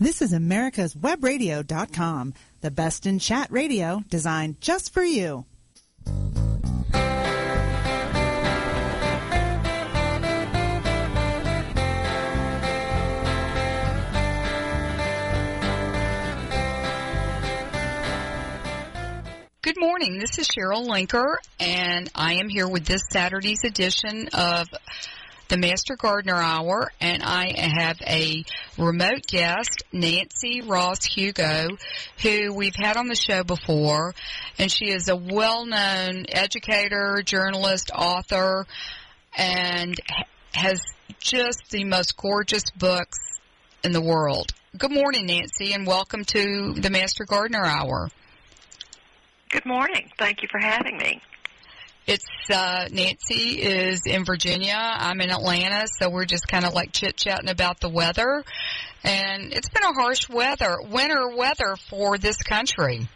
This is America's Webradio.com, the best in chat radio designed just for you. Good morning. This is Cheryl Linker, and I am here with this Saturday's edition of the Master Gardener Hour, and I have a remote guest, Nancy Ross Hugo, who we've had on the show before, and she is a well-known educator, journalist, author, and has just the most gorgeous books in the world. Good morning, Nancy, and welcome to the Master Gardener Hour. Good morning. Thank you for having me. It's uh, Nancy is in Virginia. I'm in Atlanta, so we're just kind of like chit chatting about the weather. And it's been a harsh weather, winter weather for this country.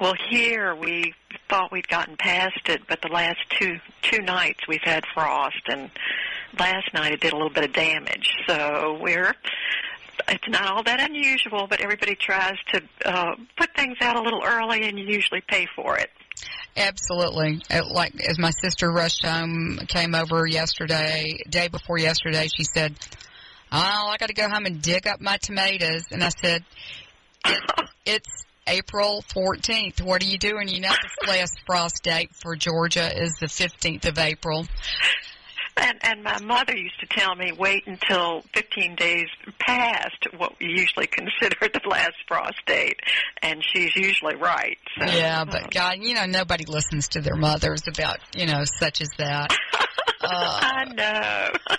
Well, here we thought we'd gotten past it, but the last two two nights we've had frost, and last night it did a little bit of damage. So we're it's not all that unusual, but everybody tries to uh, put things out a little early, and you usually pay for it. Absolutely. It, like as my sister rushed home, came over yesterday, day before yesterday, she said, "Oh, I got to go home and dig up my tomatoes." And I said, it, "It's April 14th. What are you doing? You know, the last frost date for Georgia is the 15th of April." And, and my mother used to tell me, wait until 15 days past what we usually consider the last frost date, and she's usually right. So. Yeah, but God, you know, nobody listens to their mothers about, you know, such as that. Uh, I know.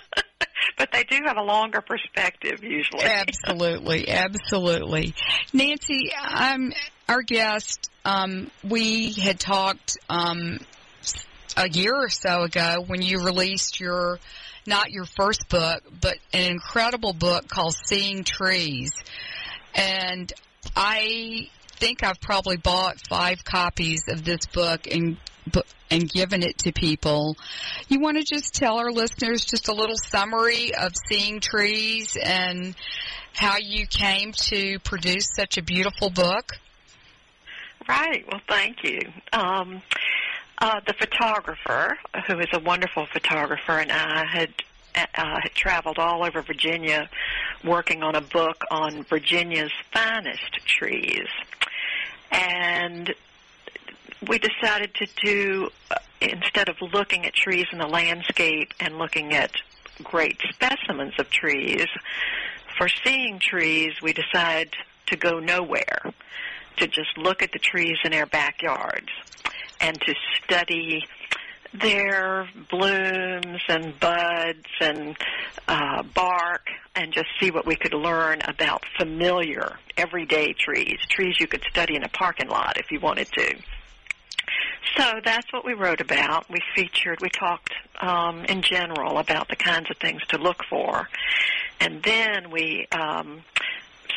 but they do have a longer perspective usually. Absolutely, absolutely. Nancy, um, our guest, um, we had talked um, a year or so ago when you released your not your first book, but an incredible book called Seeing Trees. And I think I've probably bought five copies of this book and and given it to people. You want to just tell our listeners just a little summary of Seeing Trees and how you came to produce such a beautiful book? Right. Well, thank you. Um, uh, the photographer, who is a wonderful photographer, and I had uh, had traveled all over Virginia working on a book on Virginia's finest trees. And we decided to do, uh, instead of looking at trees in the landscape and looking at great specimens of trees, for seeing trees, we decided to go nowhere, to just look at the trees in our backyards and to study their blooms and buds and uh, bark and just see what we could learn about familiar everyday trees, trees you could study in a parking lot if you wanted to. So that's what we wrote about. We featured, we talked um, in general about the kinds of things to look for. And then we um,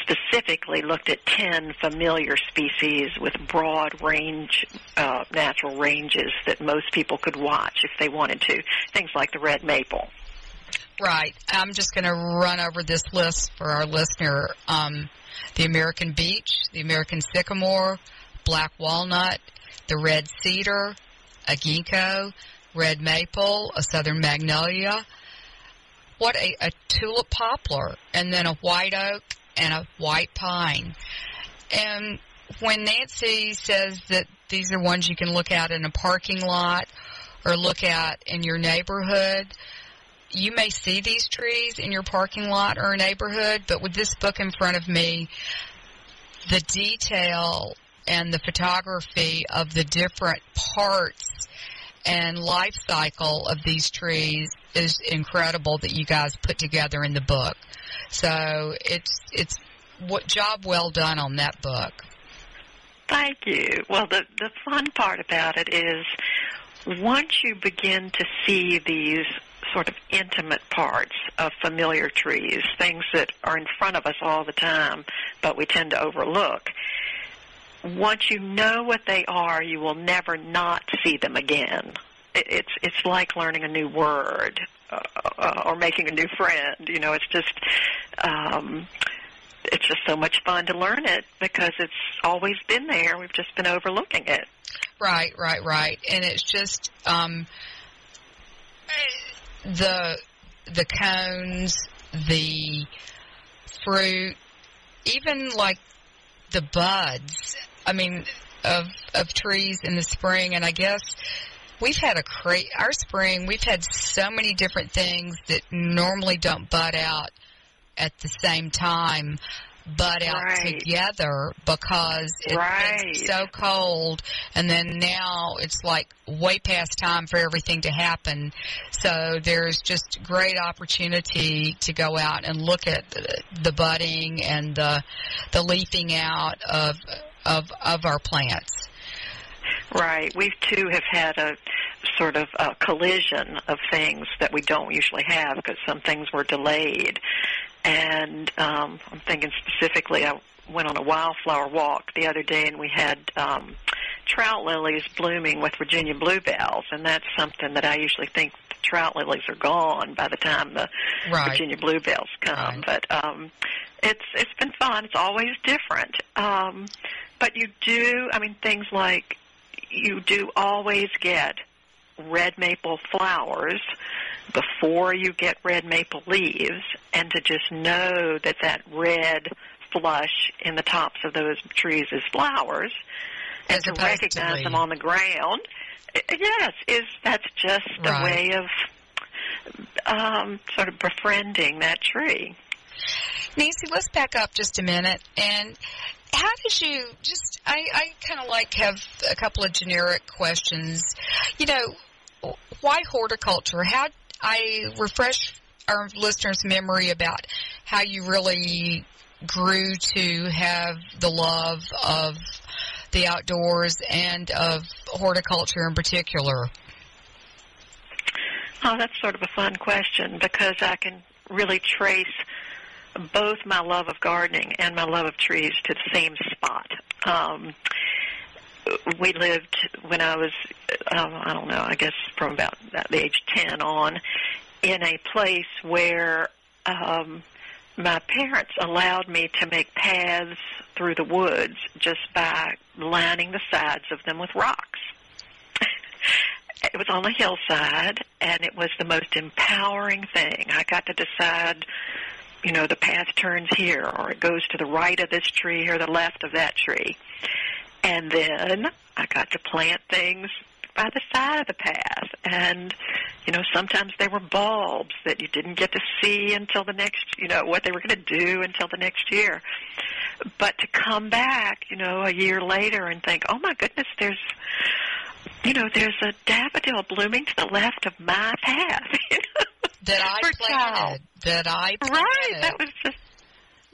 specifically looked at 10 familiar species with broad range, uh, natural ranges that most people could watch if they wanted to. Things like the red maple. Right. I'm just going to run over this list for our listener. Um, the American beech, the American sycamore, black walnut, the red cedar, a ginkgo, red maple, a southern magnolia, what a, a tulip poplar, and then a white oak, and a white pine. And when Nancy says that these are ones you can look at in a parking lot or look at in your neighborhood, you may see these trees in your parking lot or neighborhood, but with this book in front of me, the detail and the photography of the different parts and life cycle of these trees is incredible that you guys put together in the book. So it's it's what job well done on that book. Thank you. Well, the the fun part about it is once you begin to see these sort of intimate parts of familiar trees, things that are in front of us all the time, but we tend to overlook. Once you know what they are, you will never not see them again. It's it's like learning a new word uh, uh, or making a new friend. You know, it's just um, it's just so much fun to learn it because it's always been there. We've just been overlooking it. Right, right, right. And it's just um, the the cones, the fruit, even like the buds. I mean, of of trees in the spring, and I guess we've had a great our spring. We've had so many different things that normally don't bud out at the same time bud out Right. together because it's Right. so cold and then now it's like way past time for everything to happen so there's just great opportunity to go out and look at the- the budding and the the leafing out of of of our plants Right. We too have had a sort of a collision of things that we don't usually have because some things were delayed. And um, I'm thinking specifically, I went on a wildflower walk the other day and we had um, trout lilies blooming with Virginia bluebells, and that's something that I usually think the trout lilies are gone by the time the right Virginia bluebells come. Right. But um, it's it's been fun. It's always different. Um, but you do, I mean, things like you do always get red maple flowers before you get red maple leaves, and to just know that that red flush in the tops of those trees is flowers, and As to recognize them on the ground, yes, is that's just a Right. way of um, sort of befriending that tree. Nancy, let's back up just a minute. And how did you just? I, I kind of like have a couple of generic questions. You know, why horticulture? How I refresh our listeners' memory about how you really grew to have the love of the outdoors and of horticulture in particular. Oh, that's sort of a fun question because I can really trace both my love of gardening and my love of trees to the same spot. Um, we lived when I was, um, I don't know, I guess from about the age 10 on, in a place where um, my parents allowed me to make paths through the woods just by lining the sides of them with rocks. It was on the hillside, and it was the most empowering thing. I got to decide, you know, the path turns here, or it goes to the right of this tree or the left of that tree. And then I got to plant things by the side of the path. And, you know, sometimes they were bulbs that you didn't get to see until the next, you know, what they were going to do until the next year. But to come back, you know, a year later and think, oh my goodness, there's, you know, there's a daffodil blooming to the left of my path. you know? That I planted. That I planted. Right. That was just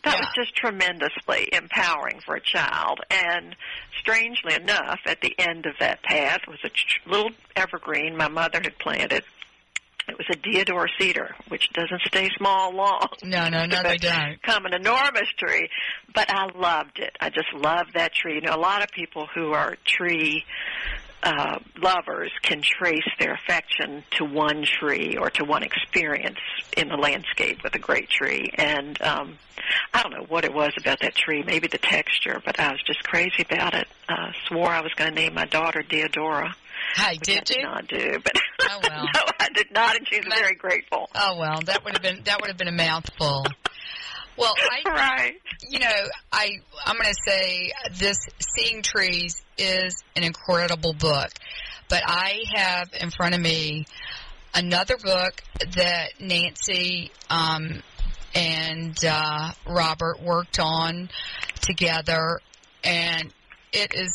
that was just tremendously empowering for a child. And strangely enough, at the end of that path was a ch- little evergreen my mother had planted. It was a deodar cedar, which doesn't stay small long. No, no, no, they don't. Become an enormous tree, but I loved it. I just loved that tree. You know, a lot of people who are tree uh, lovers can trace their affection to one tree or to one experience in the landscape with a great tree. And um, I don't know what it was about that tree, maybe the texture, but I was just crazy about it. Uh, swore I was going to name my daughter Deodora. Hey, Which I did did you? not do, but Oh, well. no, I did not, and she's Ma- very grateful. Oh well, that would have been that would have been a mouthful. Well, I right. you know, I I'm going to say this Seeing Trees is an incredible book. But I have in front of me another book that Nancy um and uh Robert worked on together and it is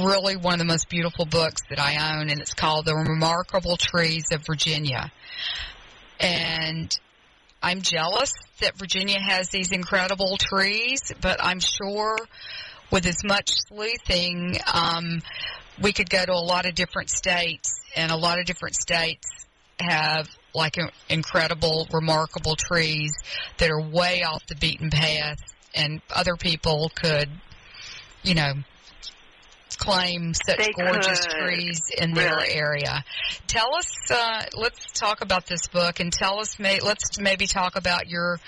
really one of the most beautiful books that I own and it's called The Remarkable Trees of Virginia. And I'm jealous that Virginia has these incredible trees, but I'm sure with as much sleuthing, um, we could go to a lot of different states, and a lot of different states have like incredible, remarkable trees that are way off the beaten path, and other people could, you know, claim such They gorgeous could, trees in their really. area. Tell us, uh, let's talk about this book, and tell us, may, let's maybe talk about your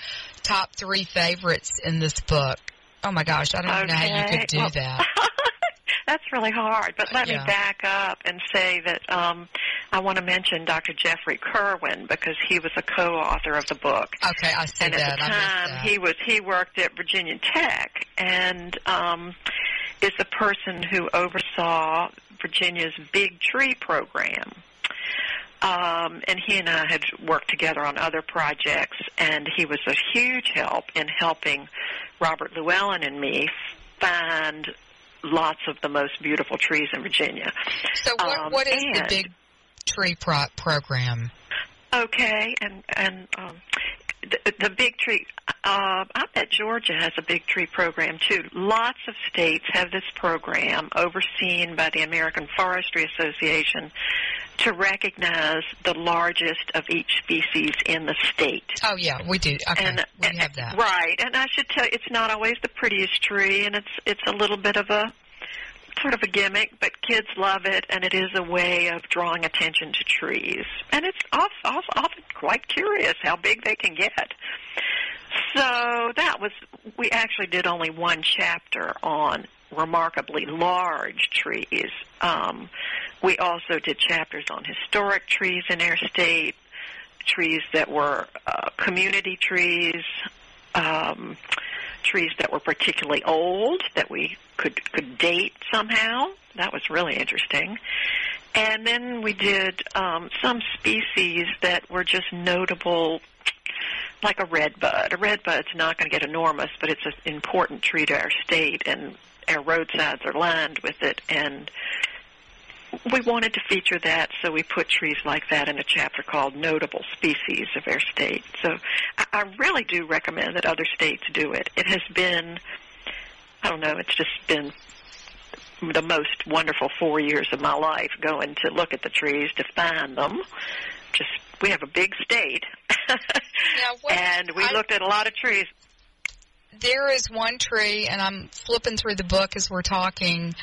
top three favorites in this book. Oh my gosh, I don't even know how you could do well, that. That's really hard. But let Yeah. me back up and say that um, I want to mention Dr. Jeffrey Kirwan because he was a co-author of the book. Okay, I see and that. at the time he was he worked at Virginia Tech and um is the person who oversaw Virginia's Big Tree program. Um, and he and I had worked together on other projects, and he was a huge help in helping Robert Llewellyn and me find lots of the most beautiful trees in Virginia. so what, um, what is the big tree pro- program? Okay, and and um, the, the big tree. Uh, I bet Georgia has a big tree program too. Lots of states have this program overseen by the American Forestry Association to recognize the largest of each species in the state. Oh yeah, we do. Okay, And, we and- have that. Right, and I should tell you, it's not always the prettiest tree, and it's it's a little bit of a sort of a gimmick, but kids love it, and it is a way of drawing attention to trees. And it's often, quite curious how big they can get. So that was, we actually did only one chapter on remarkably large trees. Um, we also did chapters on historic trees in our state, trees that were uh, community trees, um, trees that were particularly old that we could could date somehow. That was really interesting. And then we did um, some species that were just notable, like a redbud. A redbud's not going to get enormous, but it's an important tree to our state, and our roadsides are lined with it. And we wanted to feature that, so we put trees like that in a chapter called Notable Species of Our State. So I, I really do recommend that other states do it. It has been, I don't know, it's just been the most wonderful four years of my life going to look at the trees, to find them. Just, we have a big state. What, and we I- looked at a lot of trees. there is one tree, and I'm flipping through the book as we're talking,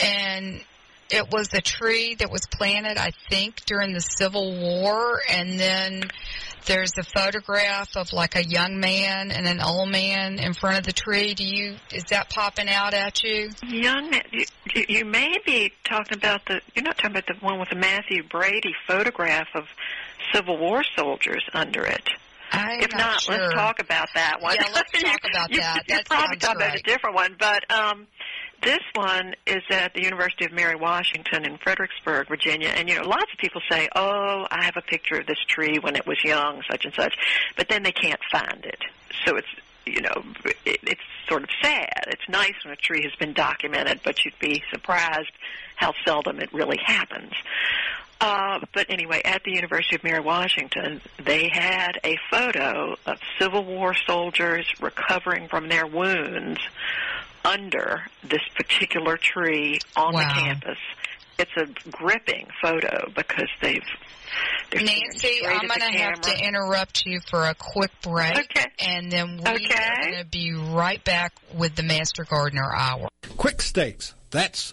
and it was a tree that was planted, I think, during the Civil War, and then there's a photograph of like a young man and an old man in front of the tree. Do you is that popping out at you? Young man, you, you, you may be talking about the. You're not talking about the one with the Mathew Brady photograph of Civil War soldiers under it. I'm if not, sure. let's talk about that one. Yeah, let's talk about that. You're That probably sounds talking about a different one, but um, this one is at the University of Mary Washington in Fredericksburg, Virginia. And you know, lots of people say, "Oh, I have a picture of this tree when it was young, such and such," but then they can't find it. So it's you know, it, it's sort of sad. It's nice when a tree has been documented, but you'd be surprised how seldom it really happens. Uh, but anyway, at the University of Mary Washington, they had a photo of Civil War soldiers recovering from their wounds under this particular tree on Wow. the campus. It's a gripping photo because they've Nancy, I'm going to have to interrupt you for a quick break, Okay. and then we are Okay. going to be right back with the Master Gardener Hour. Quick Stakes, that's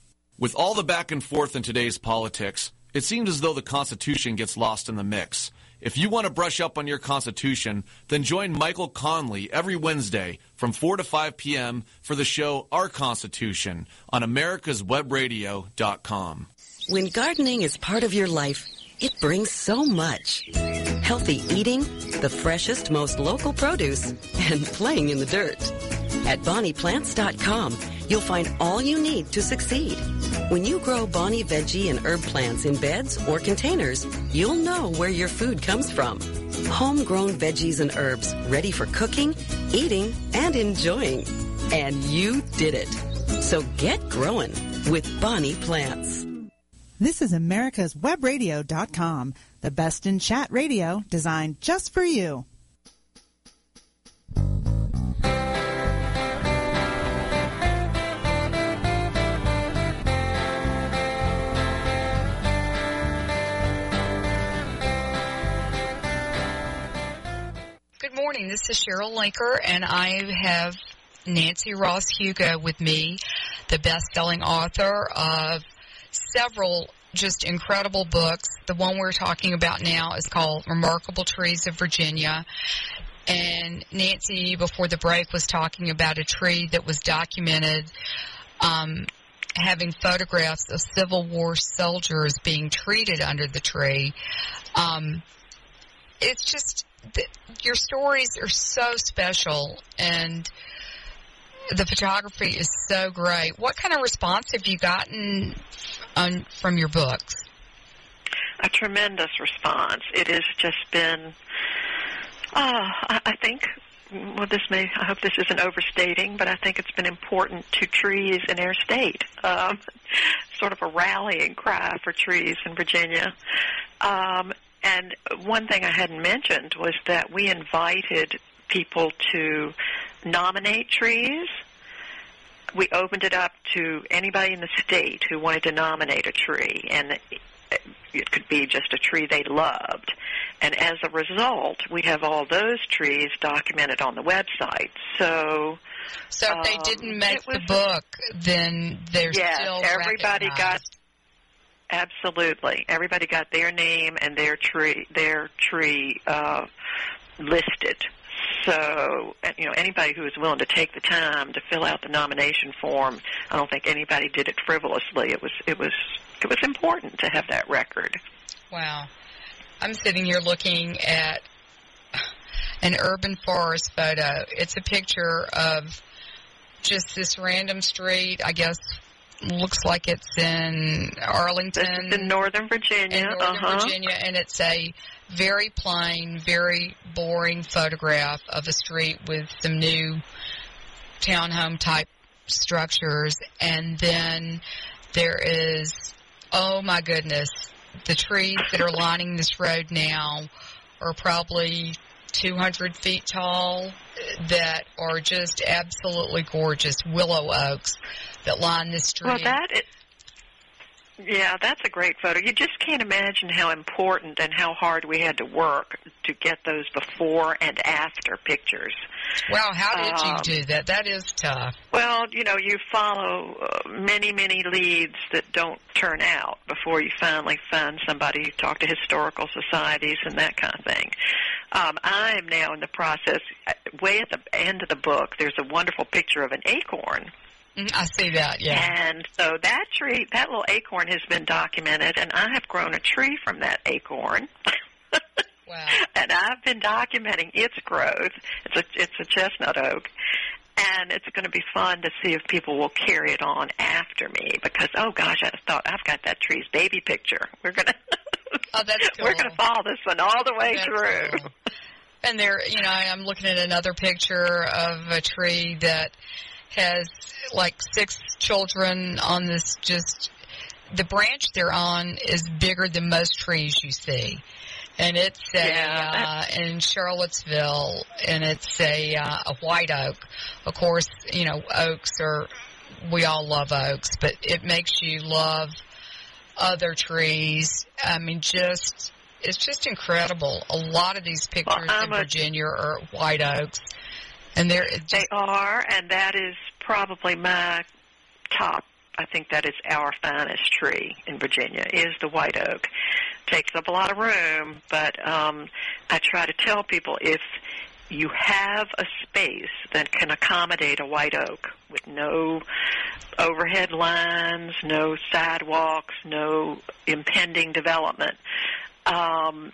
With all the back and forth in today's politics, it seems as though the Constitution gets lost in the mix. If you want to brush up on your Constitution, then join Michael Conley every Wednesday from 4 to 5 p.m. for the show Our Constitution on americaswebradio.com. When gardening is part of your life, it brings so much. Healthy eating, the freshest, most local produce, and playing in the dirt. At BonniePlants.com, you'll find all you need to succeed. When you grow Bonnie veggie and herb plants in beds or containers, you'll know where your food comes from. Homegrown veggies and herbs ready for cooking, eating, and enjoying. And you did it. So get growing with Bonnie Plants. This is America's Webradio.com, the best in chat radio designed just for you. Good morning. This is Cheryl Linker, and I have Nancy Ross Hugo with me, the best selling author of several just incredible books. The one we're talking about now is called Remarkable Trees of Virginia. And Nancy, before the break, was talking about a tree that was documented um, having photographs of Civil War soldiers being treated under the tree. Um, it's just your stories are so special and the photography is so great. What kind of response have you gotten on, from your books? A tremendous response. It has just been, uh, I think, well, this may, I hope this isn't overstating, but I think it's been important to trees in our state. Um, sort of a rallying cry for trees in Virginia. Um, and one thing I hadn't mentioned was that we invited people to nominate trees. We opened it up to anybody in the state who wanted to nominate a tree, and it could be just a tree they loved. And as a result, we have all those trees documented on the website. So, so if they didn't um, make the book, then they're yes, still everybody recognized. got absolutely everybody got their name and their tree their tree uh, listed. So, you know, anybody who was willing to take the time to fill out the nomination form, I don't think anybody did it frivolously. It was it was it was important to have that record. Wow. I'm sitting here looking at an urban forest photo. It's a picture of just this random street, I guess looks like it's in Arlington. In Northern Virginia. In Northern uh-huh. Virginia, and it's a very plain, very boring photograph of a street with some new townhome type structures, and then there is, oh my goodness, the trees that are lining this road now are probably 200 feet tall that are just absolutely gorgeous willow oaks that line the street. Well, that is, yeah, that's a great photo. You just can't imagine how important and how hard we had to work to get those before and after pictures. Well, how did Um, you do that? That is tough. Well, you know, you follow uh, many, many leads that don't turn out before you finally find somebody. You talk to historical societies and that kind of thing. Um, I am now in the process, uh, way at the end of the book, there's a wonderful picture of an acorn. Mhm, I see that, yeah. And so that tree, that little acorn has been documented, and I have grown a tree from that acorn. Wow. and I've been documenting its growth. It's a it's a chestnut oak, and it's going to be fun to see if people will carry it on after me. Because oh gosh, I thought I've got that tree's baby picture. We're gonna Oh, that's we're gonna follow this one all the way That's through. cool. And there, you know, I'm looking at another picture of a tree that has like six children on this just the branch they're on is bigger than most trees you see. And it's a, Yeah. uh, in Charlottesville, and it's a, uh, a white oak. Of course, you know, oaks are, we all love oaks, but it makes you love other trees. I mean, just, it's just incredible. A lot of these pictures I'm in a- Virginia are white oaks. And they're They are, and that is probably my top. I think that is our finest tree in Virginia is the white oak. Takes up a lot of room, but um, I try to tell people if you have a space that can accommodate a white oak with no overhead lines, no sidewalks, no impending development, um,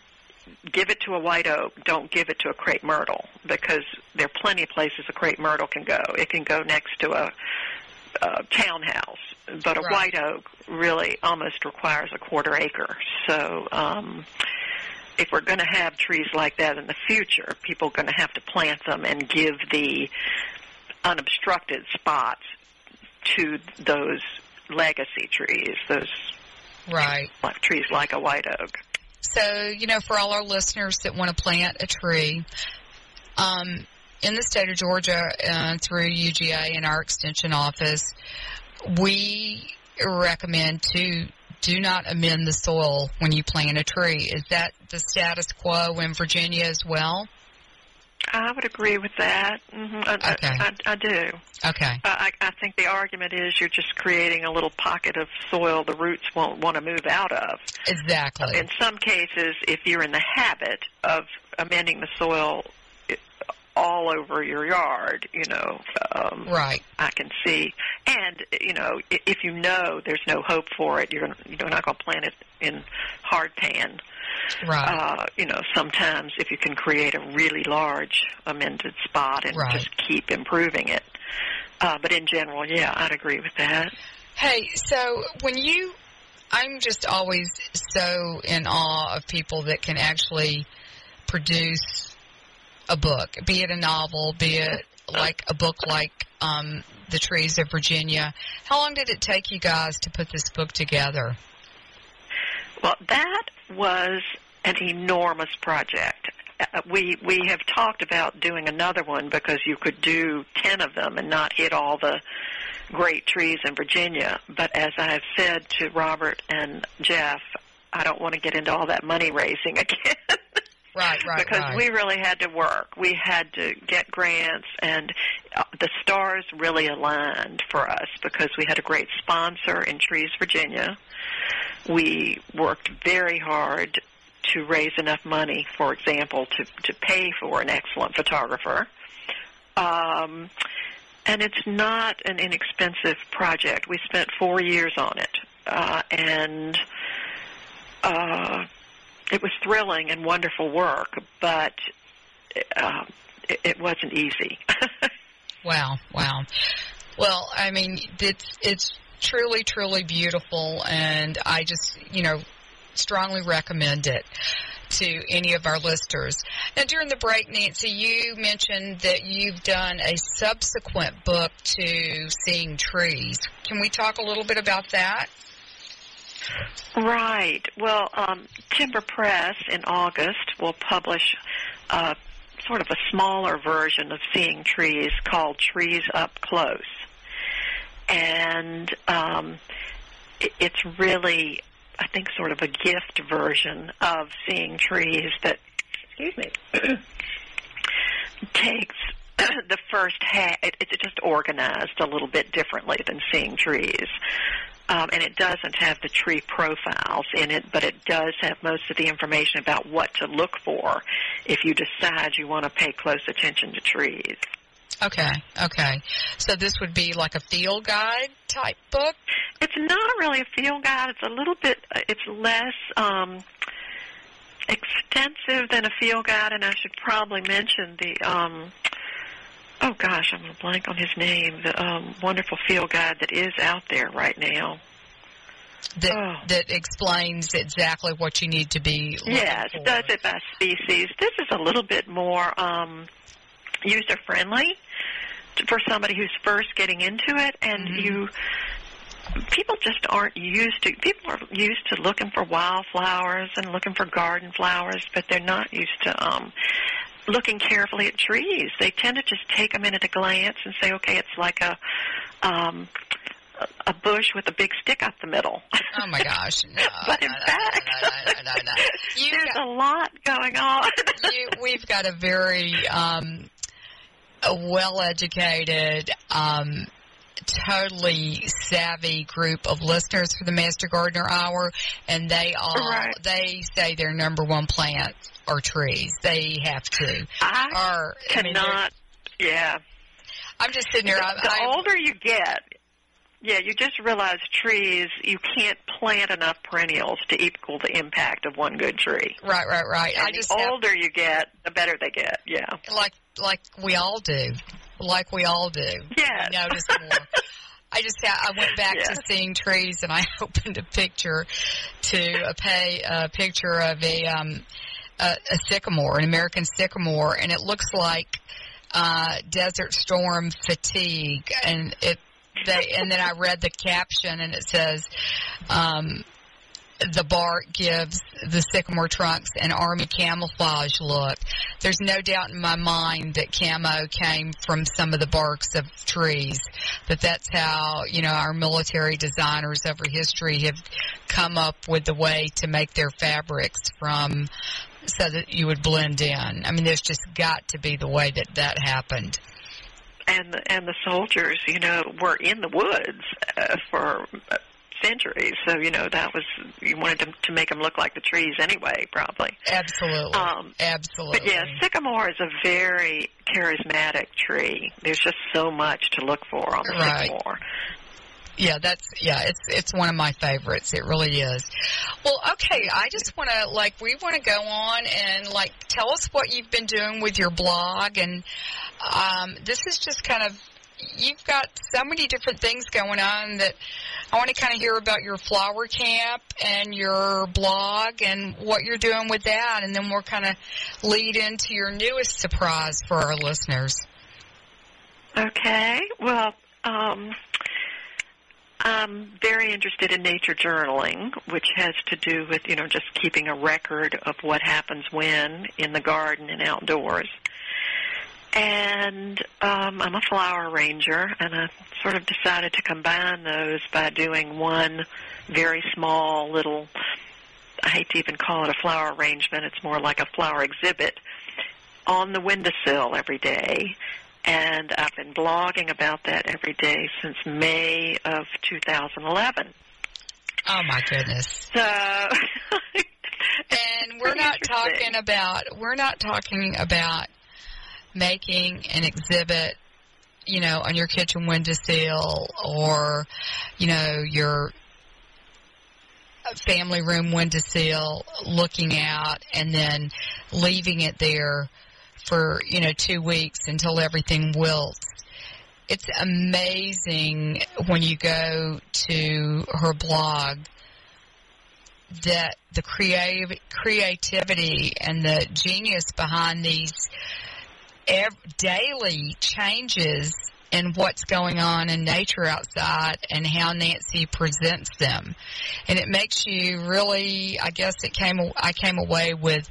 give it to a white oak. Don't give it to a crepe myrtle because there are plenty of places a crepe myrtle can go. It can go next to a, a townhouse, but a Right. white oak really almost requires a quarter acre. So. Um, if we're going to have trees like that in the future, people are going to have to plant them and give the unobstructed spots to those legacy trees, those right. trees like a white oak. So, you know, for all our listeners that want to plant a tree, um, in the state of Georgia, uh, through UGA and our extension office, we recommend to do not amend the soil when you plant a tree. Is that the status quo in Virginia as well? I would agree with that. hmm I, Okay. I, I, I do. Okay. I, I think the argument is you're just creating a little pocket of soil the roots won't want to move out of. Exactly. In some cases, if you're in the habit of amending the soil all over your yard, you know, um, Right. I can see. And you know, i- if you know there's no hope for it, you're you're not going to plant it in hard pan. Right. Uh, you know, sometimes if you can create a really large amended spot and Right. just keep improving it. Uh, but in general, yeah, I'd agree with that. Hey, so when you, I'm just always so in awe of people that can actually produce a book, be it a novel, be it like a book like um, The Trees of Virginia. How long did it take you guys to put this book together? Well, that was an enormous project. Uh, we we have talked about doing another one because you could do ten of them and not hit all the great trees in Virginia. But as I have said to Robert and Jeff, I don't want to get into all that money raising again. Right, right, because right. we really had to work. We had to get grants, and uh, the stars really aligned for us because we had a great sponsor in Trees, Virginia. We worked very hard to raise enough money, for example, to to pay for an excellent photographer. Um, and it's not an inexpensive project. We spent four years on it, uh, and uh, it was thrilling and wonderful work, but uh, it, it wasn't easy. Wow, wow. Well, I mean, it's it's truly, truly beautiful, and I just, you know, strongly recommend it to any of our listeners. Now, during the break, Nancy, you mentioned that you've done a subsequent book to Seeing Trees. Can we talk a little bit about that? right. Well, um, Timber Press in August will publish uh, sort of a smaller version of Seeing Trees called Trees Up Close. And um, it, it's really, I think, sort of a gift version of Seeing Trees that, excuse me, takes the first half. It, it's just organized a little bit differently than Seeing Trees. Um, and it doesn't have the tree profiles in it, but it does have most of the information about what to look for if you decide you want to pay close attention to trees. Okay, okay. So this would be like a field guide type book? It's not really a field guide. It's a little bit. It's less um, extensive than a field guide, and I should probably mention the. Um, oh gosh, I'm going to blank on his name. The um, wonderful field guide that is out there right now. that Oh. that explains exactly what you need to be. Yes, for. does it by species. This is a little bit more um, user friendly for somebody who's first getting into it, and Mhm. you people just aren't used to people are used to looking for wildflowers and looking for garden flowers, but they're not used to um, looking carefully at trees. They tend to just take them in at a glance and say, okay, it's like a um, a- bush with a big stick up the middle. Oh my gosh! No, But in no, fact, no, there's got- a lot going on. you, we've got a very um, a well-educated, um, totally savvy group of listeners for the Master Gardener Hour, and they all Right. they say their number one plants are trees. They have to. I Or I mean, cannot. Yeah. I'm just sitting there. I'm, the I'm, older you get, yeah, you just realize trees. You can't plant enough perennials to equal the impact of one good tree. right, right, right. And I just the have, older you get, the better they get. Yeah. like like we all do, like we all do. Yeah. Notice more. I just I went back Yes. to seeing trees and I opened a picture to a pay a picture of a um a, a sycamore, an American sycamore, and it looks like uh Desert Storm fatigue, and it they and then I read the caption and it says. um the bark gives the sycamore trunks an army camouflage look. There's no doubt in my mind that camo came from some of the barks of trees. That that's how you know our military designers over history have come up with the way to make their fabrics from so that you would blend in. I mean, there's just got to be the way that that happened. And the, and the soldiers, you know, were in the woods uh, for uh, centuries. So you know that was you wanted to, to make them look like the trees anyway, probably. Absolutely. Um, Absolutely. But yeah, sycamore is a very charismatic tree. There's just so much to look for on the Right. sycamore. Yeah, that's yeah, it's it's one of my favorites. It really is. Well, okay, I just want to like we want to go on and like tell us what you've been doing with your blog and um this is just kind of you've got so many different things going on that I want to kind of hear about your flower camp and your blog and what you're doing with that and then we'll kind of lead into your newest surprise for our listeners. Okay. Well, um, I'm very interested in nature journaling, which has to do with, you know, just keeping a record of what happens when in the garden and outdoors. And um, I'm a flower arranger, and I sort of decided to combine those by doing one very small little, I hate to even call it a flower arrangement, it's more like a flower exhibit on the windowsill every day and I've been blogging about that every day since May of 2011. Oh my goodness. So, And we're not talking about we're not talking about making an exhibit, you know, on your kitchen windowsill or, you know, your family room windowsill looking out and then leaving it there for, you know, two weeks until everything wilts. It's amazing when you go to her blog that the creative creativity and the genius behind these daily changes in what's going on in nature outside and how Nancy presents them, and it makes you really. I guess it came. I came away with.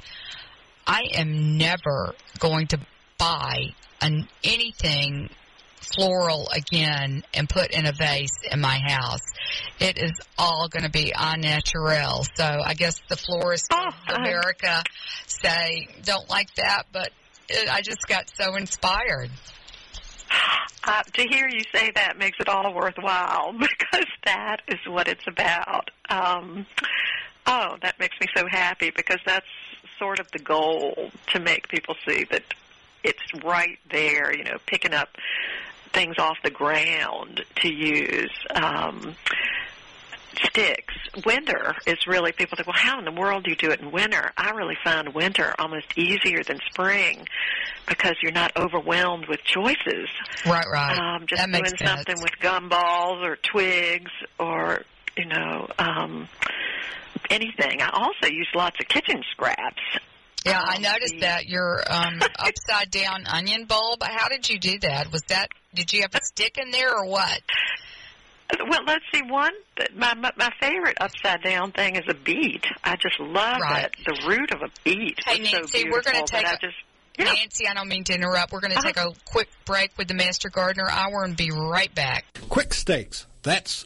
I am never going to buy an, anything floral again and put in a vase in my house. It is all going to be au naturel. So I guess the florists Oh, of I- America say don't like that, but it, I just got so inspired. uh, to hear you say that makes it all worthwhile because that is what it's about. Um, oh, that makes me so happy because that's sort of the goal to make people see that it's right there, you know, picking up things off the ground to use. Um, sticks. Winter is really people think, well, how in the world do you do it in winter? I really find winter almost easier than spring because you're not overwhelmed with choices. Right, right. Um, just that doing makes sense. something with gumballs or twigs or you know um, anything. I also use lots of kitchen scraps. Yeah, I Um, noticed the- that your um, upside down onion bulb. How did you do that? Was that did you have a stick in there or what? Well, let's see. One, my my my favorite upside down thing is a beet. I just love Right. it. The root of a beet. Hey, is so Nancy, we're gonna take that just yeah. Nancy, I don't mean to interrupt. We're going to Uh-huh. take a quick break with the Master Gardener Hour and be right back. Quick stakes. that's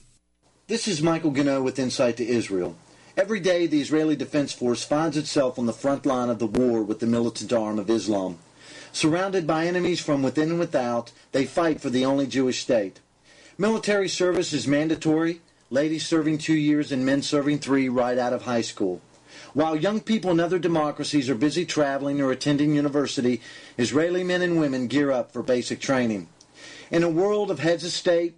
This is Michael Gano with Insight to Israel. Every day, the Israeli Defense Force finds itself on the front line of the war with the militant arm of Islam. Surrounded by enemies from within and without, they fight for the only Jewish state. Military service is mandatory, ladies serving two years and men serving three right out of high school. While young people in other democracies are busy traveling or attending university, Israeli men and women gear up for basic training. In a world of heads of state,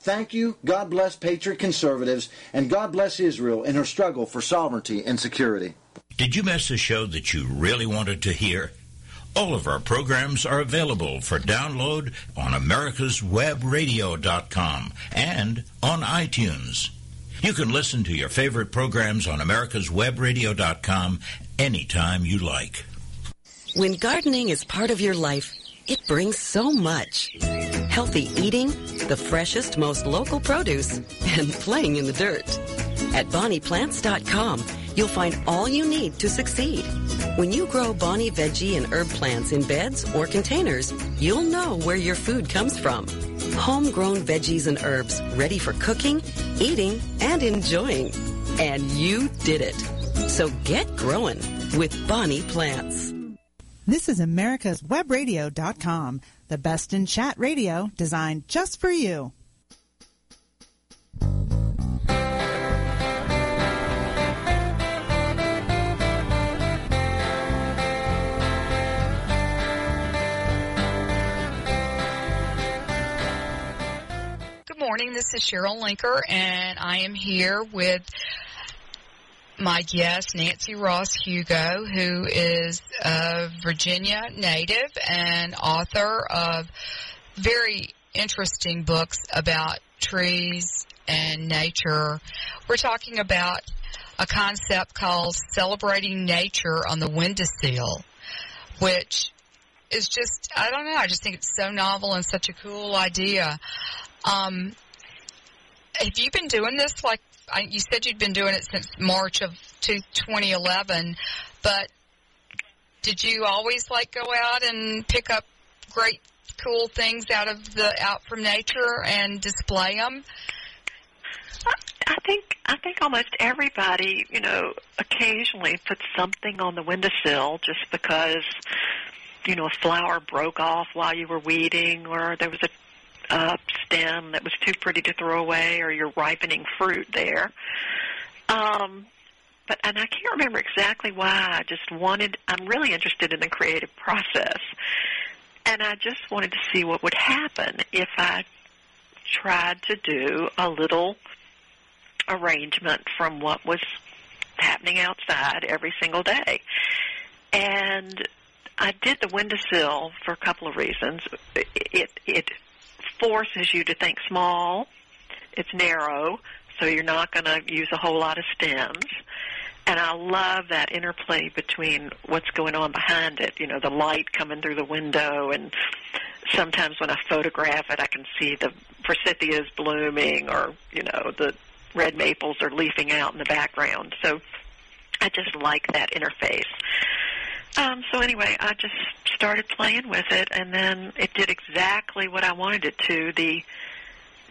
Thank you. God bless Patriot Conservatives, and God bless Israel in her struggle for sovereignty and security. Did you miss a show that you really wanted to hear? All of our programs are available for download on americaswebradio.com and on iTunes. You can listen to your favorite programs on americaswebradio.com anytime you like. When gardening is part of your life, it brings so much. Healthy eating, the freshest, most local produce, and playing in the dirt. At BonniePlants.com, you'll find all you need to succeed. When you grow Bonnie veggie and herb plants in beds or containers, you'll know where your food comes from. Homegrown veggies and herbs ready for cooking, eating, and enjoying. And you did it. So get growing with Bonnie Plants. This is America's Webradio.com, the best in chat radio designed just for you. Good morning. This is Cheryl Linker, and I am here with my guest, Nancy Ross Hugo, who is a Virginia native and author of very interesting books about trees and nature. We're talking about a concept called celebrating nature on the windowsill, which is just, I don't know, I just think it's so novel and such a cool idea. Um, have you been doing this like I, you said you'd been doing it since March of 2011, but did you always like go out and pick up great, cool things out of the out from nature and display them? I think I think almost everybody, you know, occasionally puts something on the windowsill just because, you know, a flower broke off while you were weeding, or there was a uh, stem that was too pretty to throw away, or you're ripening fruit there. Um, but and I can't remember exactly why. I just wanted. I'm really interested in the creative process, and I just wanted to see what would happen if I tried to do a little arrangement from what was happening outside every single day. And I did the windowsill for a couple of reasons. It it forces you to think small. It's narrow, so you're not going to use a whole lot of stems. And I love that interplay between what's going on behind it, you know, the light coming through the window and sometimes when I photograph it I can see the forsythias blooming or, you know, the red maples are leafing out in the background. So I just like that interface. Um, so anyway, I just started playing with it, and then it did exactly what I wanted it to. The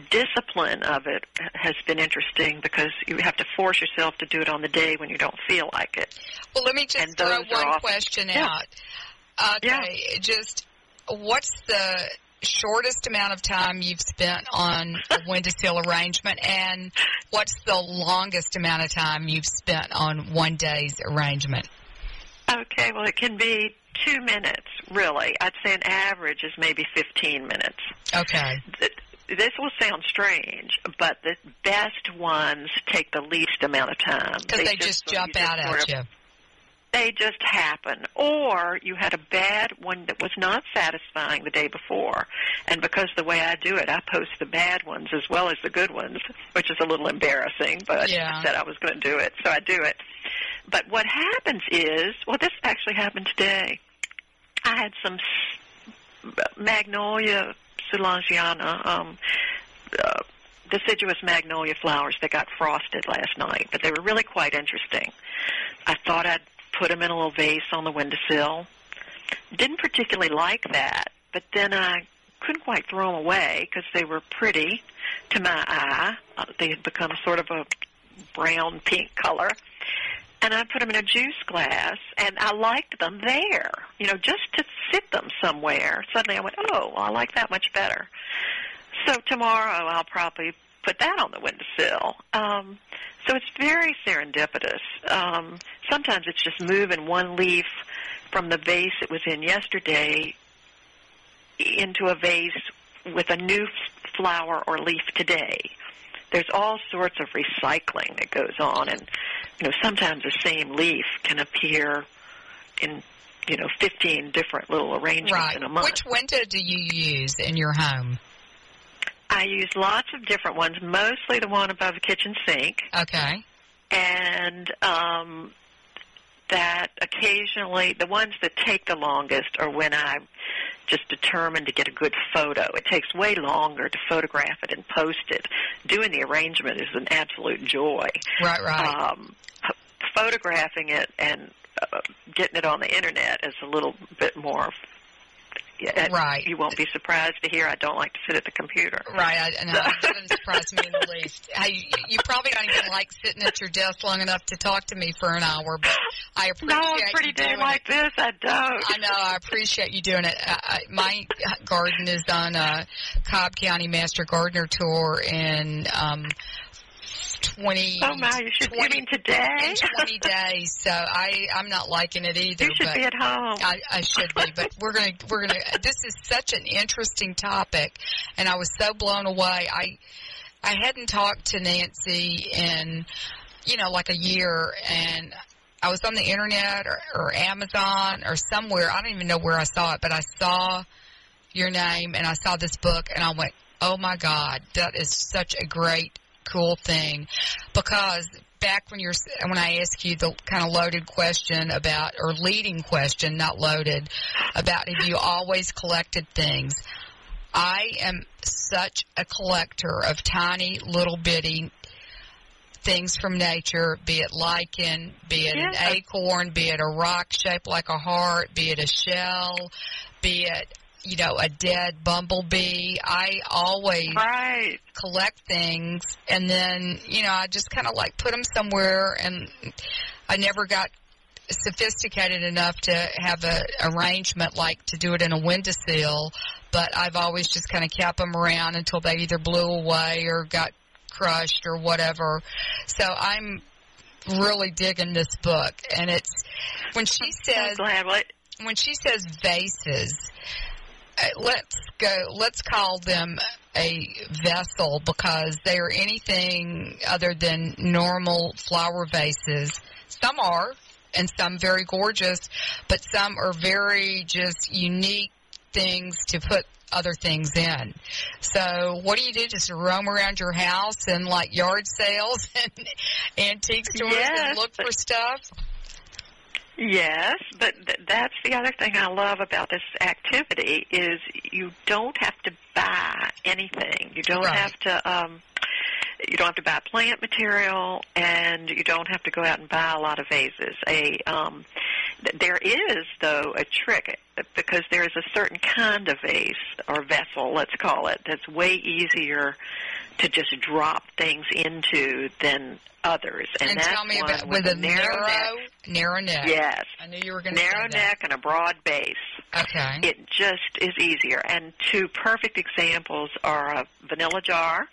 discipline of it has been interesting because you have to force yourself to do it on the day when you don't feel like it. Well, let me just And throw one often- question Yeah. out. Okay, just what's the shortest amount of time you've spent on a windowsill arrangement, and what's the longest amount of time you've spent on one day's arrangement? Okay, well, it can be two minutes, really. I'd say an average is maybe 15 minutes. Okay. Th- This will sound strange, but the best ones take the least amount of time. Because they, just so jump out at of- you. They just happen. Or you had a bad one that was not satisfying the day before. And because the way I do it, I post the bad ones as well as the good ones, which is a little embarrassing, but Yeah. I said I was going to do it, so I do it. But what happens is, well, this actually happened today. I had some magnolia soulangeana, um, uh, deciduous magnolia flowers that got frosted last night, but they were really quite interesting. I thought I'd put them in a little vase on the windowsill. Didn't particularly like that, but then I couldn't quite throw them away because they were pretty to my eye. Uh, they had become sort of a brown pink color. And I put them in a juice glass, and I liked them there. You know, just to sit them somewhere. Suddenly I went, oh, well, I like that much better. So tomorrow I'll probably put that on the windowsill. Um, so it's very serendipitous. Um, sometimes it's just moving one leaf from the vase it was in yesterday into a vase with a new flower or leaf today. There's all sorts of recycling that goes on, and you know sometimes the same leaf can appear in you know 15 different little arrangements Right. in a month. Which window do you use in your home? I use lots of different ones, mostly the one above the kitchen sink, Okay. and um, that occasionally the ones that take the longest are when I'm just determined to get a good photo. It takes way longer to photograph it and post it. Doing the arrangement is an absolute joy. Right, right. Um, photographing it and uh, getting it on the internet is a little bit more. Right. You won't be surprised to hear I don't like to sit at the computer. Right, I, and that doesn't surprise me in the least. I, you probably don't even like sitting at your desk long enough to talk to me for an hour, but I No, appreciate a pretty day like it. this, I don't. I know. I appreciate you doing it. I, my garden is on a Cobb County Master Gardener tour in um, twenty. Oh my, you should. 20, You mean today? in twenty days. So I I'm not liking it either. You should but be at home. I, I should be, but we're gonna we're gonna. This is such an interesting topic, and I was so blown away. I I hadn't talked to Nancy in you know like a year, and I was on the internet or, or Amazon or somewhere. I don't even know where I saw it, but I saw your name and I saw this book, and I went, "Oh my God, that is such a great, cool thing," because back when you're when I asked you the kind of loaded question about or leading question, not loaded, about have you always collected things? I am such a collector of tiny little bitty things from nature, be it lichen, be it Yeah. an acorn, be it a rock shaped like a heart, be it a shell, be it you know a dead bumblebee. I always Right. collect things and then you know i just kind of like put them somewhere and i never got sophisticated enough to have a arrangement like to do it in a windowsill but i've always just kind of kept them around until they either blew away or got crushed or whatever so i'm really digging this book and it's when she says. When she says vases, let's go. Let's call them a vessel because they are anything other than normal flower vases. Some are, and some very gorgeous, but some are very just unique things to put other things in. So, what do you do? Just roam around your house and like yard sales and antique stores and look for stuff? Yes, but th- that's the other thing I love about this activity is you don't have to buy anything. You don't Right. have to um you don't have to buy plant material and you don't have to go out and buy a lot of vases. A um there is though a trick because there is a certain kind of vase or vessel, let's call it, that's way easier to just drop things into than others. And, And, that's tell me about with, with a narrow, narrow, neck. narrow neck. Yes. I knew you were going to Narrow neck and a broad base. Okay. It just is easier. And two perfect examples are a vanilla jar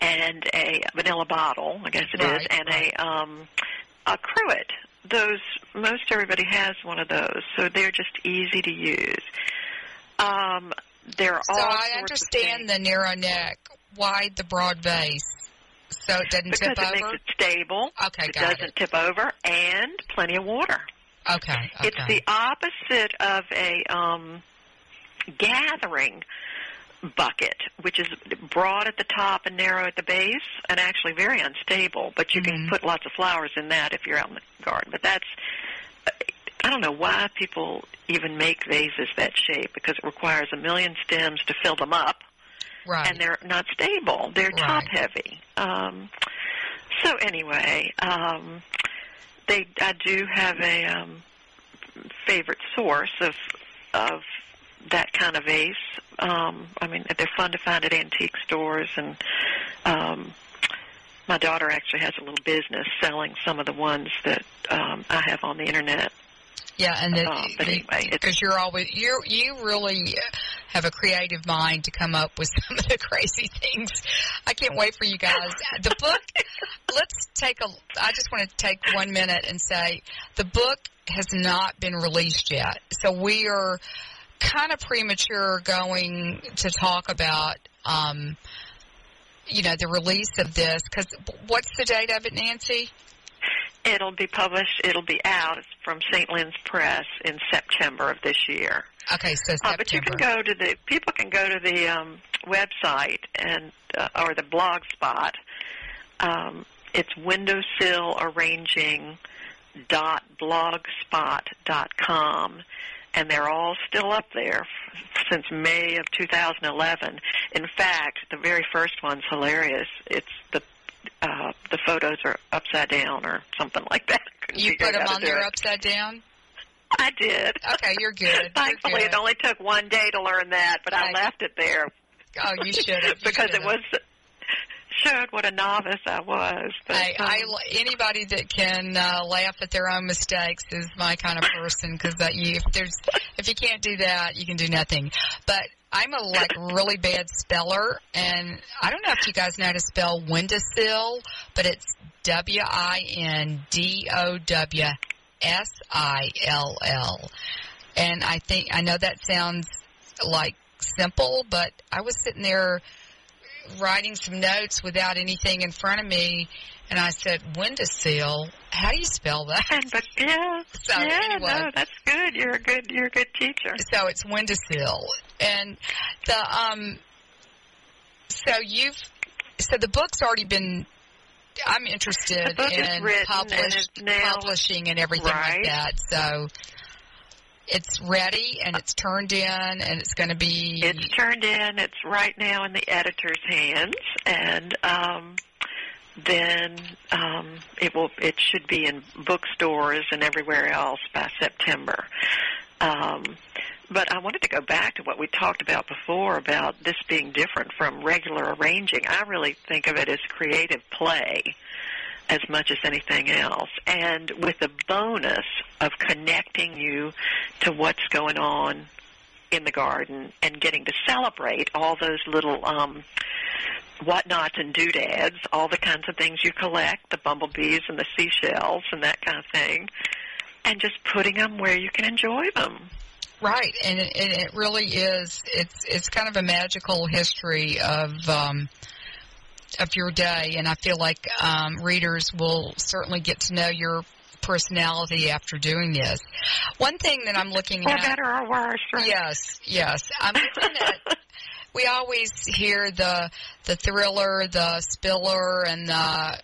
and a vanilla bottle, I guess it is, Right, and right. a um a cruet. Those most everybody has one of those, so they're just easy to use. Um there are so all I understand the narrow neck. wide the broad base? So it doesn't because tip it over? makes it stable. Okay, it got doesn't it. tip over, and plenty of water. Okay, okay. It's the opposite of a um, gathering bucket, which is broad at the top and narrow at the base, and actually very unstable. But you Mhm. can put lots of flowers in that if you're out in the garden. But that's I don't know why people even make vases that shape because it requires a million stems to fill them up, right. and they're not stable. They're Right. top heavy. Um, so anyway, um, they I do have a um, favorite source of of that kind of vase. Um, I mean, they're fun to find at antique stores, and um, my daughter actually has a little business selling some of the ones that um, I have on the internet. yeah, and uh, but anyway, because you're always you you really have a creative mind to come up with some of the crazy things. I can't wait for you guys. The book. let's take a. I just want to take one minute and say the book has not been released yet, so we are kind of premature going to talk about, um, you know, the release of this because what's the date of it, Nancy? It'll be published. It'll be out from St. Lynn's Press in September of this year. Okay, so September. Uh, but you can go to the people can go to the um, website and uh, or the blog spot. Um, it's windowsill arranging dot blogspot dot com and they're all still up there since May of 2011. In fact, the very first one's hilarious. It's the uh, the photos are upside down or something like that. You put them on there it. upside down? I did. Okay, you're good. You're Thankfully, good. it only took one day to learn that, but I Right. left it there Oh, you should have. because it was showed what a novice I was. But, I, I, um, anybody that can uh, laugh at their own mistakes is my kind of person because that you if there's if you can't do that you can do nothing. But I'm a like really bad speller, and I don't know if you guys know how to spell windowsill, but it's W I N D O W S I L L, and I think I know that sounds like simple, but I was sitting there writing some notes without anything in front of me, and I said, "Windowsill? How do you spell that?" but yeah, So, yeah, anyway. no, that's good. You're a good, you're a good teacher. So it's windowsill, and the um. So you've so the book's already been. I'm interested The book is in and publish, now- publishing and everything like that. So it's ready and it's turned in and it's going to be. It's turned in. It's right now in the editor's hands, and um, then um, it will. It should be in bookstores and everywhere else by September. Um, but I wanted to go back to what we talked about before about this being different from regular arranging. I really think of it as creative play as much as anything else, and with the bonus of connecting you to what's going on in the garden and getting to celebrate all those little um whatnots and doodads, all the kinds of things you collect, the bumblebees and the seashells and that kind of thing, and just putting them where you can enjoy them. Right, and it, it really is. It's it's kind of a magical history of um, of your day, and I feel like um, readers will certainly get to know your personality after doing this. One thing that I'm looking Or at, better or worse, right? yes, yes, I'm looking at. We always hear the the thriller, the spiller, and the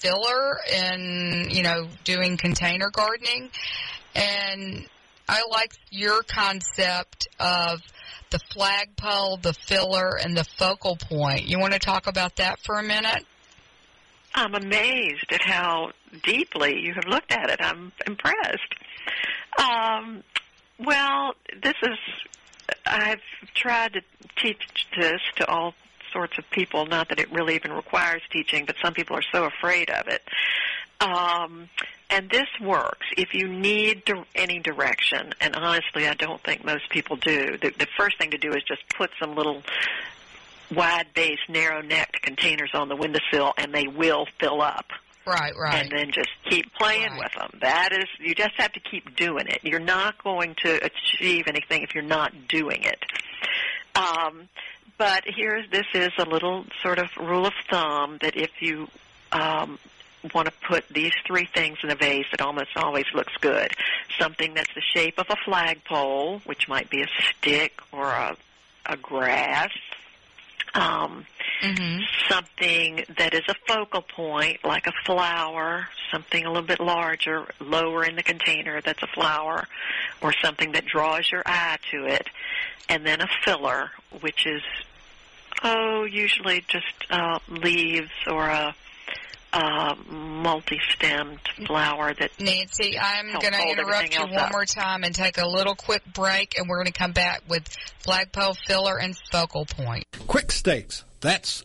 filler, and you know, doing container gardening, and I like your concept of the flagpole, the filler, and the focal point. You want to talk about that for a minute? I'm amazed at how deeply you have looked at it. I'm impressed. Um, well, this is, I've tried to teach this to all sorts of people, not that it really even requires teaching, but some people are so afraid of it. Um, and this works if you need di- any direction, and honestly, I don't think most people do. The, the first thing to do is just put some little wide-based, narrow-necked containers on the windowsill, and they will fill up. Right, right. And then just keep playing Right. with them. That is, you just have to keep doing it. You're not going to achieve anything if you're not doing it. Um, but here's this is a little sort of rule of thumb that if you um, want to put these three things in a vase, it almost always looks good. Something that's the shape of a flagpole, which might be a stick or a, a grass. Um, hmm something that is a focal point, like a flower, something a little bit larger, lower in the container that's a flower, or something that draws your eye to it, and then a filler, which is, oh, usually just uh, leaves or a, a multi-stemmed flower that Nancy, I'm going to interrupt you one up. more time and take a little quick break, and we're going to come back with flagpole, filler, and focal point. QUIK Stakes. That's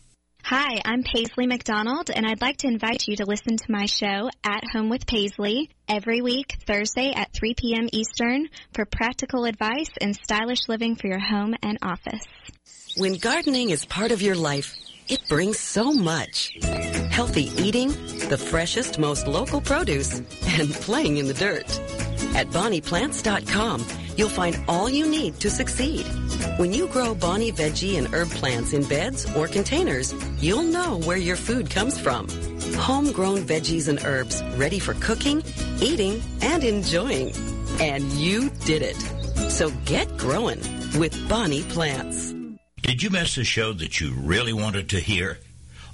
Hi, I'm Paisley McDonald, and I'd like to invite you to listen to my show, At Home with Paisley, every week, Thursday at 3 p.m. Eastern, for practical advice and stylish living for your home and office. When gardening is part of your life, it brings so much. Healthy eating, the freshest, most local produce, and playing in the dirt. At BonniePlants.com, you'll find all you need to succeed. When you grow Bonnie veggie and herb plants in beds or containers, you'll know where your food comes from. Homegrown veggies and herbs ready for cooking, eating, and enjoying. And you did it. So get growing with Bonnie Plants. Did you miss a show that you really wanted to hear?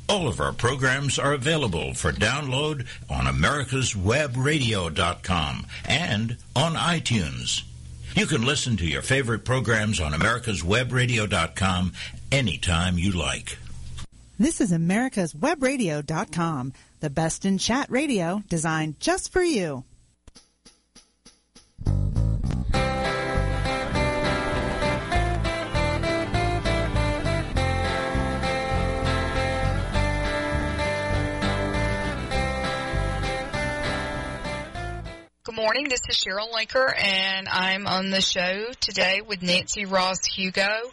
All of our programs are available for download on americaswebradio.com and on iTunes. You can listen to your favorite programs on americaswebradio.com anytime you like. This is americaswebradio.com, the best in chat radio designed just for you. Good morning. This is Cheryl Linker, and I'm on the show today with Nancy Ross Hugo,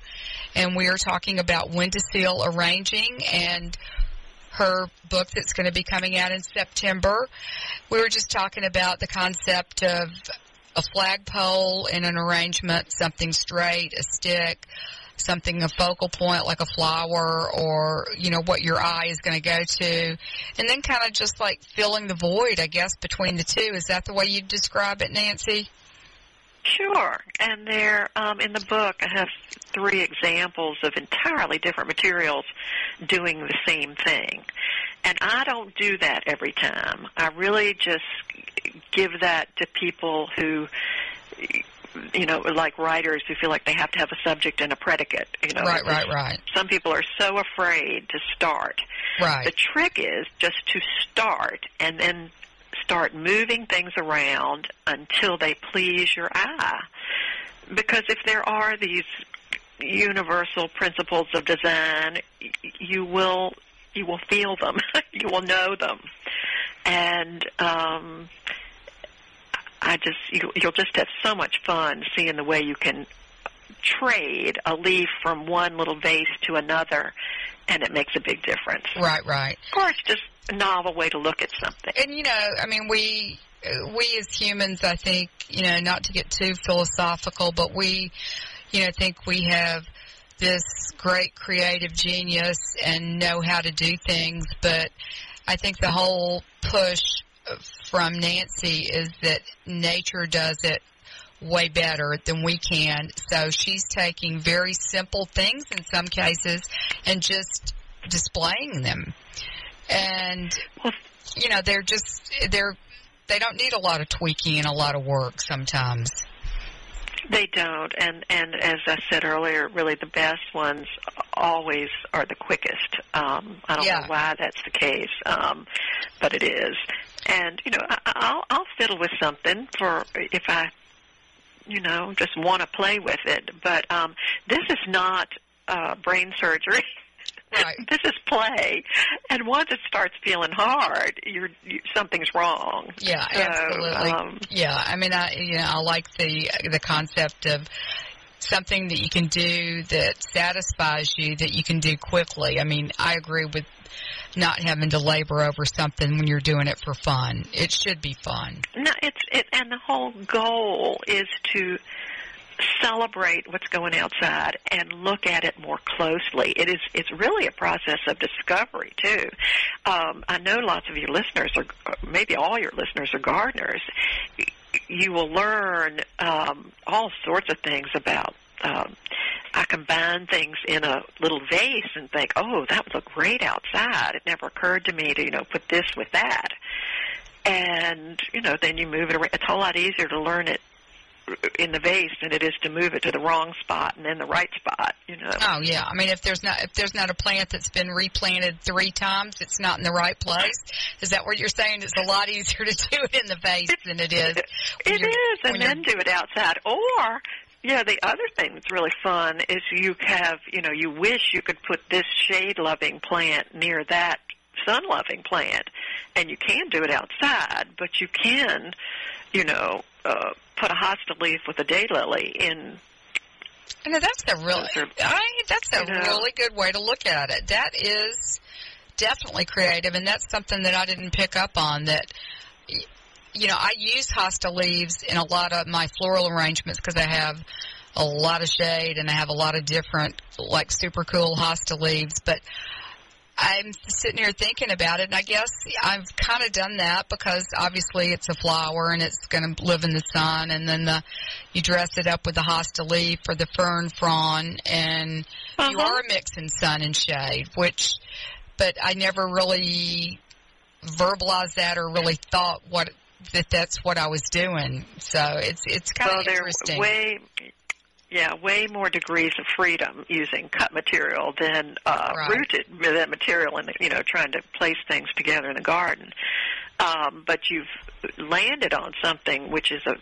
and we are talking about Windowsill arranging and her book that's going to be coming out in September. We were just talking about the concept of a flagpole in an arrangement, something straight, a stick, something a focal point like a flower or you know what your eye is going to go to. And then kind of just like filling the void i guess between the two. Is that the way you describe it nancy? Sure, and there um, in the book I have three examples of entirely different materials doing the same thing, and I don't do that every time. I really just give that to people who you know, like writers who feel like they have to have a subject and a predicate. You know, right, right, right. Some people are so afraid to start. Right. The trick is just to start and then start moving things around until they please your eye. Because if there are these universal principles of design, you will you will feel them. you will know them. And um I just you, you'll just have so much fun seeing the way you can trade a leaf from one little vase to another, and it makes a big difference. Right, right. Of course, just a novel way to look at something. And you know, I mean, we we as humans, I think, you know, not to get too philosophical, but we, you know, think we have this great creative genius and know how to do things, but I think the whole push from Nancy is that nature does it way better than we can. So she's taking very simple things in some cases and just displaying them. And you know, they're just they're they don't need a lot of tweaking and a lot of work sometimes. They don't, and and as I said earlier, really the best ones always are the quickest. Um, I don't Yeah. know why that's the case, um, but it is. And you know, I, I'll I'll fiddle with something for if I, you know, just want to play with it. But um, this is not uh, brain surgery. Right. this is play, and once it starts feeling hard, you're you, something's wrong. Yeah, So, absolutely. um, yeah, I mean, I you know, I like the the concept of something that you can do that satisfies you that you can do quickly. I mean, I agree with not having to labor over something when you're doing it for fun. It should be fun. No, it's it, and the whole goal is to celebrate what's going outside and look at it more closely. It is it's really a process of discovery too. Um, I know lots of your listeners are maybe all your listeners are gardeners. You will learn um, all sorts of things about um, I combine things in a little vase and think, oh, that would look great outside. It never occurred to me to, you know, put this with that. And, you know, then you move it around. It's a whole lot easier to learn it in the vase than it is to move it to the wrong spot and then the right spot, you know. Oh yeah. I mean if there's not if there's not a plant that's been replanted three times, it's not in the right place. Is that what you're saying? It's a lot easier to do it in the vase than it is. It is, and then do it outside. Or yeah, the other thing that's really fun is you have, you know, you wish you could put this shade loving plant near that sun loving plant, and you can do it outside, but you can, you know, uh, put a hosta leaf with a daylily in. Know, that's a really, I, that's a really good way to look at it. That is definitely creative, and that's something that I didn't pick up on. That you know, I use hosta leaves in a lot of my floral arrangements because I have a lot of shade and I have a lot of different, like super cool hosta leaves. But I'm sitting here thinking about it, and I guess I've kind of done that because obviously it's a flower and it's going to live in the sun, and then the you dress it up with the hosta leaf or the fern frond, and you Uh-huh. are mixing sun and shade, which, but I never really verbalized that or really thought what that that's what I was doing. So it's it's kind well, of there interesting. are way, yeah, way more degrees of freedom using cut material than uh, Right. rooted that material, and you know, trying to place things together in the garden. Um, but you've landed on something which is a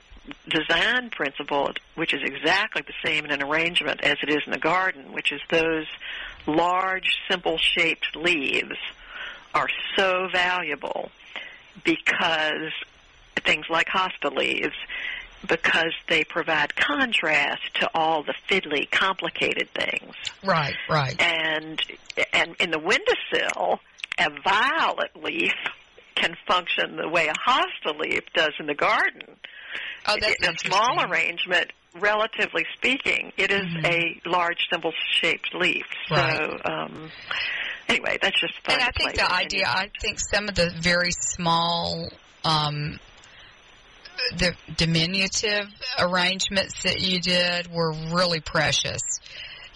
design principle, which is exactly the same in an arrangement as it is in the garden, which is those large, simple shaped leaves are so valuable because things like hosta leaves because they provide contrast to all the fiddly, complicated things. right, right. And and in the windowsill, a violet leaf can function the way a hosta leaf does in the garden. Oh, that's in a small arrangement, relatively speaking, it is Mhm. a large symbol-shaped leaf. Right. So, um, anyway, that's just fun. And I think the idea, I think some of the very small, um, the diminutive arrangements that you did were really precious.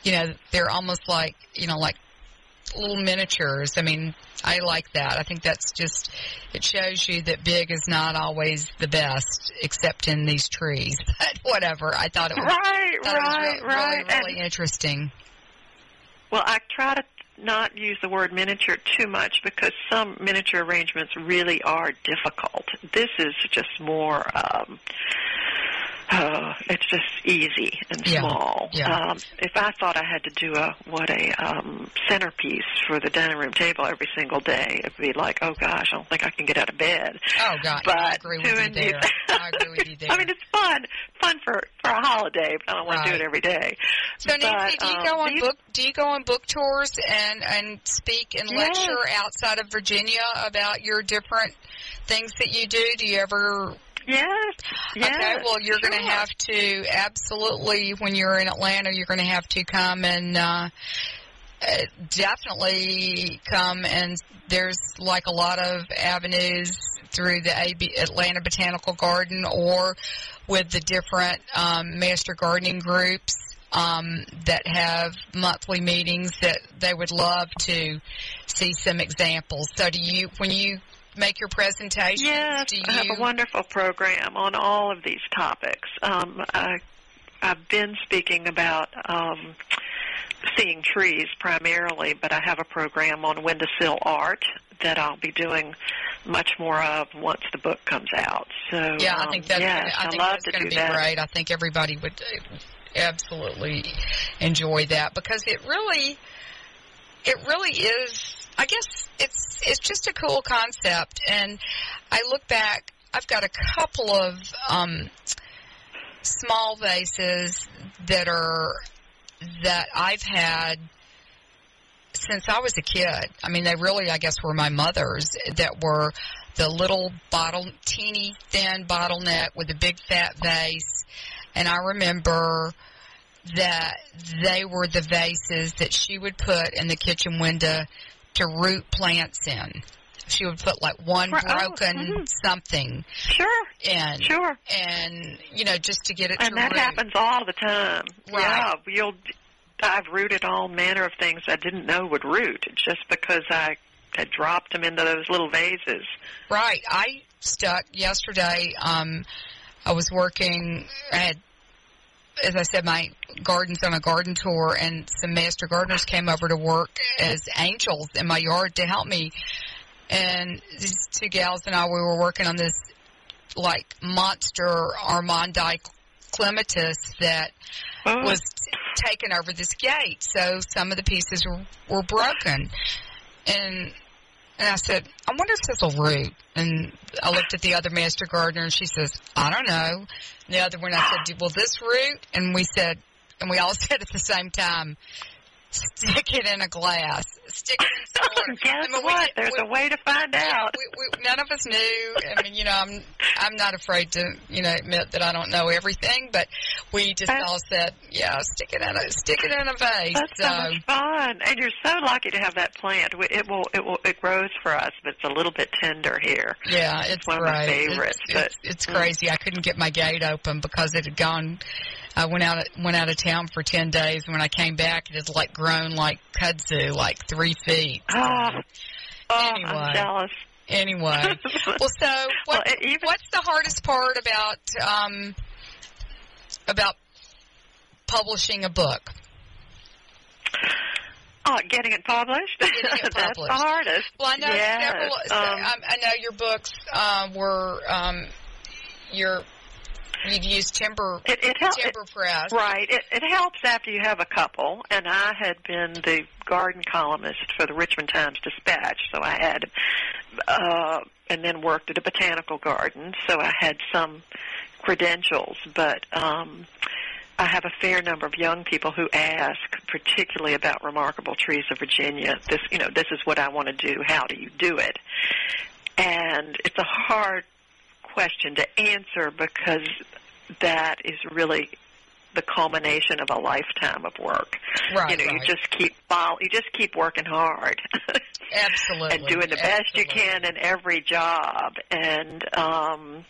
You know, they're almost like, you know, like little miniatures. I mean, I like that. I think that's just, it shows you that big is not always the best, except in these trees. But whatever. I thought it was, Right, thought it was right, re- right. really, really interesting. Well, I try to not use the word miniature too much because some miniature arrangements really are difficult. This is just more. Um, uh, it's just easy and Yeah, small. yeah. Um, if I thought I had to do a what a um, centerpiece for the dining room table every single day, it'd be like, oh gosh, I don't think I can get out of bed. Oh, God. But I agree with you there. I agree with you there. I mean, it's fun, fun for for a holiday, but I don't want to do it every day. So Nancy, But, do you um, go on these- book? Do you go on book tours and and speak and Yes. lecture outside of Virginia about your different things that you do? Do you ever? Yes. Yes. okay, well, you're going to have to absolutely when you're in Atlanta, you're going to have to come and. uh uh, definitely come and there's like a lot of avenues through the AB, Atlanta Botanical Garden or with the different um, master gardening groups um, that have monthly meetings that they would love to see some examples. So do you, when you make your presentation? Yes, you? I have a wonderful program on all of these topics. Um, I, I've been speaking about um, seeing trees primarily, but I have a program on windowsill art that I'll be doing much more of once the book comes out. So Yeah, I um, think that's yes, gonna, I think love that's to going do to be that. great. I think everybody would uh, absolutely enjoy that because it really, it really is. I guess it's it's just a cool concept, and I look back. I've got a couple of um, small vases that are that I've had since I was a kid. I mean, they really, I guess, were my mother's that were the little bottle, teeny thin bottleneck with a big fat vase. And I remember that they were the vases that she would put in the kitchen window to root plants in. She would put like one oh, broken mhm. something Sure, in. sure. And, you know, just to get it And that root. happens all the time. Right. Yeah, you'll I've rooted all manner of things I didn't know would root just because I had dropped them into those little vases. Right. I stuck yesterday. Um, I was working. I had, as I said, my garden's on a garden tour, and some master gardeners came over to work as angels in my yard to help me. And these two gals and I, we were working on this like monster armandii clematis that Oh. was taken over this gate. So some of the pieces were, were broken. And and I said, I wonder if this will root. And I looked at the other master gardener and she says, I don't know. And the other one, I said, will this root? And we said, and we all said at the same time, stick it in a glass. Stick it in some water. Guess I mean, what? did- There's we- a way to find out. we, we, none of us knew. I mean, you know, I'm I'm not afraid to you know admit that I don't know everything, but we just That's- all said, yeah, stick it in a stick it in a vase. That's so much fun, and you're so lucky to have that plant. It will, it will, it grows for us, but it's a little bit tender here. Yeah, it's one of my favorites, It's, but- it's, it's crazy. I couldn't get my gate open because it had gone. I went out went out of town for ten days. When I came back, it had like grown like kudzu, like three feet. Oh, oh Anyway. I'm jealous. Anyway, well, so what, Well, even- what's the hardest part about um, about publishing a book? Oh, getting it published. Getting it published. That's the hardest. Well, I know yes. several. um, I know your books uh, were um, your you've used timber it, it helps. timber press. Right. It, it helps after you have a couple. And I had been the garden columnist for the Richmond Times Dispatch, so I had, uh, and then worked at a botanical garden, so I had some credentials. But um, I have a fair number of young people who ask, particularly about remarkable trees of Virginia. This, you know, this is what I want to do. How do you do it? And it's a hard question to answer because that is really the culmination of a lifetime of work. Right, you know, you just keep follow, you just keep working hard Absolutely. and doing the best you can in every job. And um,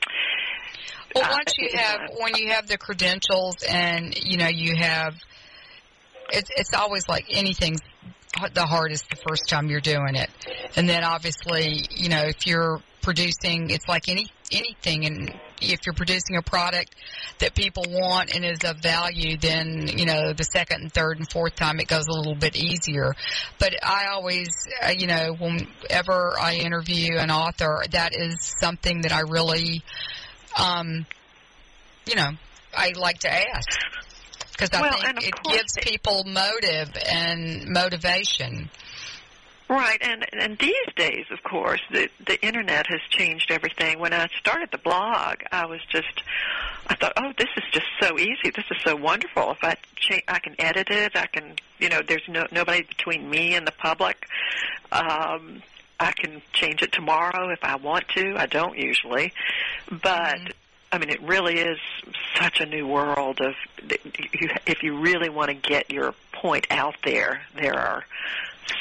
Well, once you have when you have the credentials and you know you have, it's it's always like anything's the hardest the first time you're doing it, and then obviously you know if you're producing, it's like any anything, and if you're producing a product that people want and is of value, then you know the second and third and fourth time it goes a little bit easier. But I always, uh, you know, whenever I interview an author, that is something that I really um, you know, I like to ask because I Well, think it course gives people motive and motivation. Right, and and these days, of course, the the internet has changed everything. When I started the blog, I was just, I thought, oh, this is just so easy. This is so wonderful. If I cha- I can edit it, I can, you know, there's no nobody between me and the public. Um, I can change it tomorrow if I want to. I don't usually, but. I mean, it really is such a new world of. You, if you really want to get your point out there, there are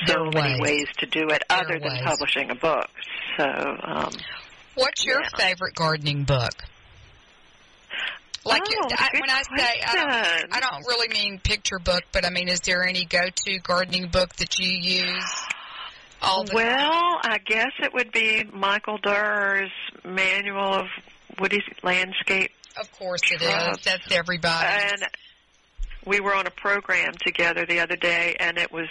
so There many ways. ways to do it There are other than publishing a book. So, um, What's your Yeah. favorite gardening book? Like Oh, I, when I say I don't. I don't really mean picture book, but I mean, is there any go-to gardening book that you use all the time? well, I guess it would be Michael Dirr's Manual of Woody Landscape Of course it is. shrubs. That's everybody. and we were on a program together the other day, and it was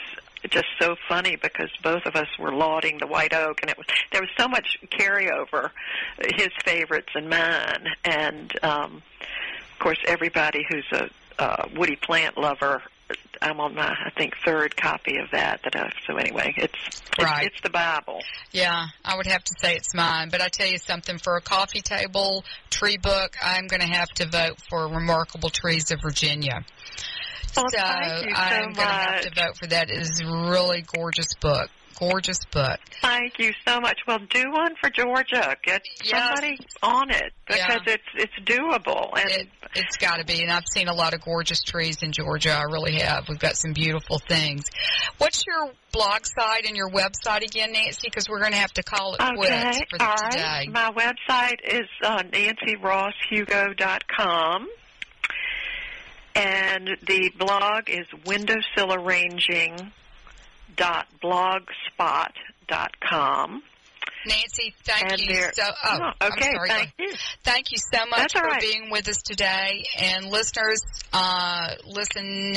just so funny because both of us were lauding the white oak, and it was there was so much carryover, his favorites and mine, and um, of course everybody who's a uh, woody plant lover. I'm on my, I think, third copy of that. That I, so anyway, it's it's, Right. it's the Bible. Yeah, I would have to say it's mine. But I tell you something, for a coffee table tree book, I'm going to have to vote for Remarkable Trees of Virginia. Oh, so thank you so I'm going to have to vote for that. It is a really gorgeous book. Gorgeous book. Thank you so much. Well, do one for Georgia. Get Yes. somebody on it because Yeah. it's it's doable and. It, it's got to be, and I've seen a lot of gorgeous trees in Georgia. I really have. We've got some beautiful things. What's your blog site and your website again, Nancy? Because we're going to have to call it quits Okay, for all today. right. My website is uh, nancyrosshugo.com. And the blog is windowsillarranging.blogspot.com. Nancy, thank And you so. Oh, Oh, okay, sorry. thank you. Thank you so much That's for right. being with us today, and listeners, uh, listen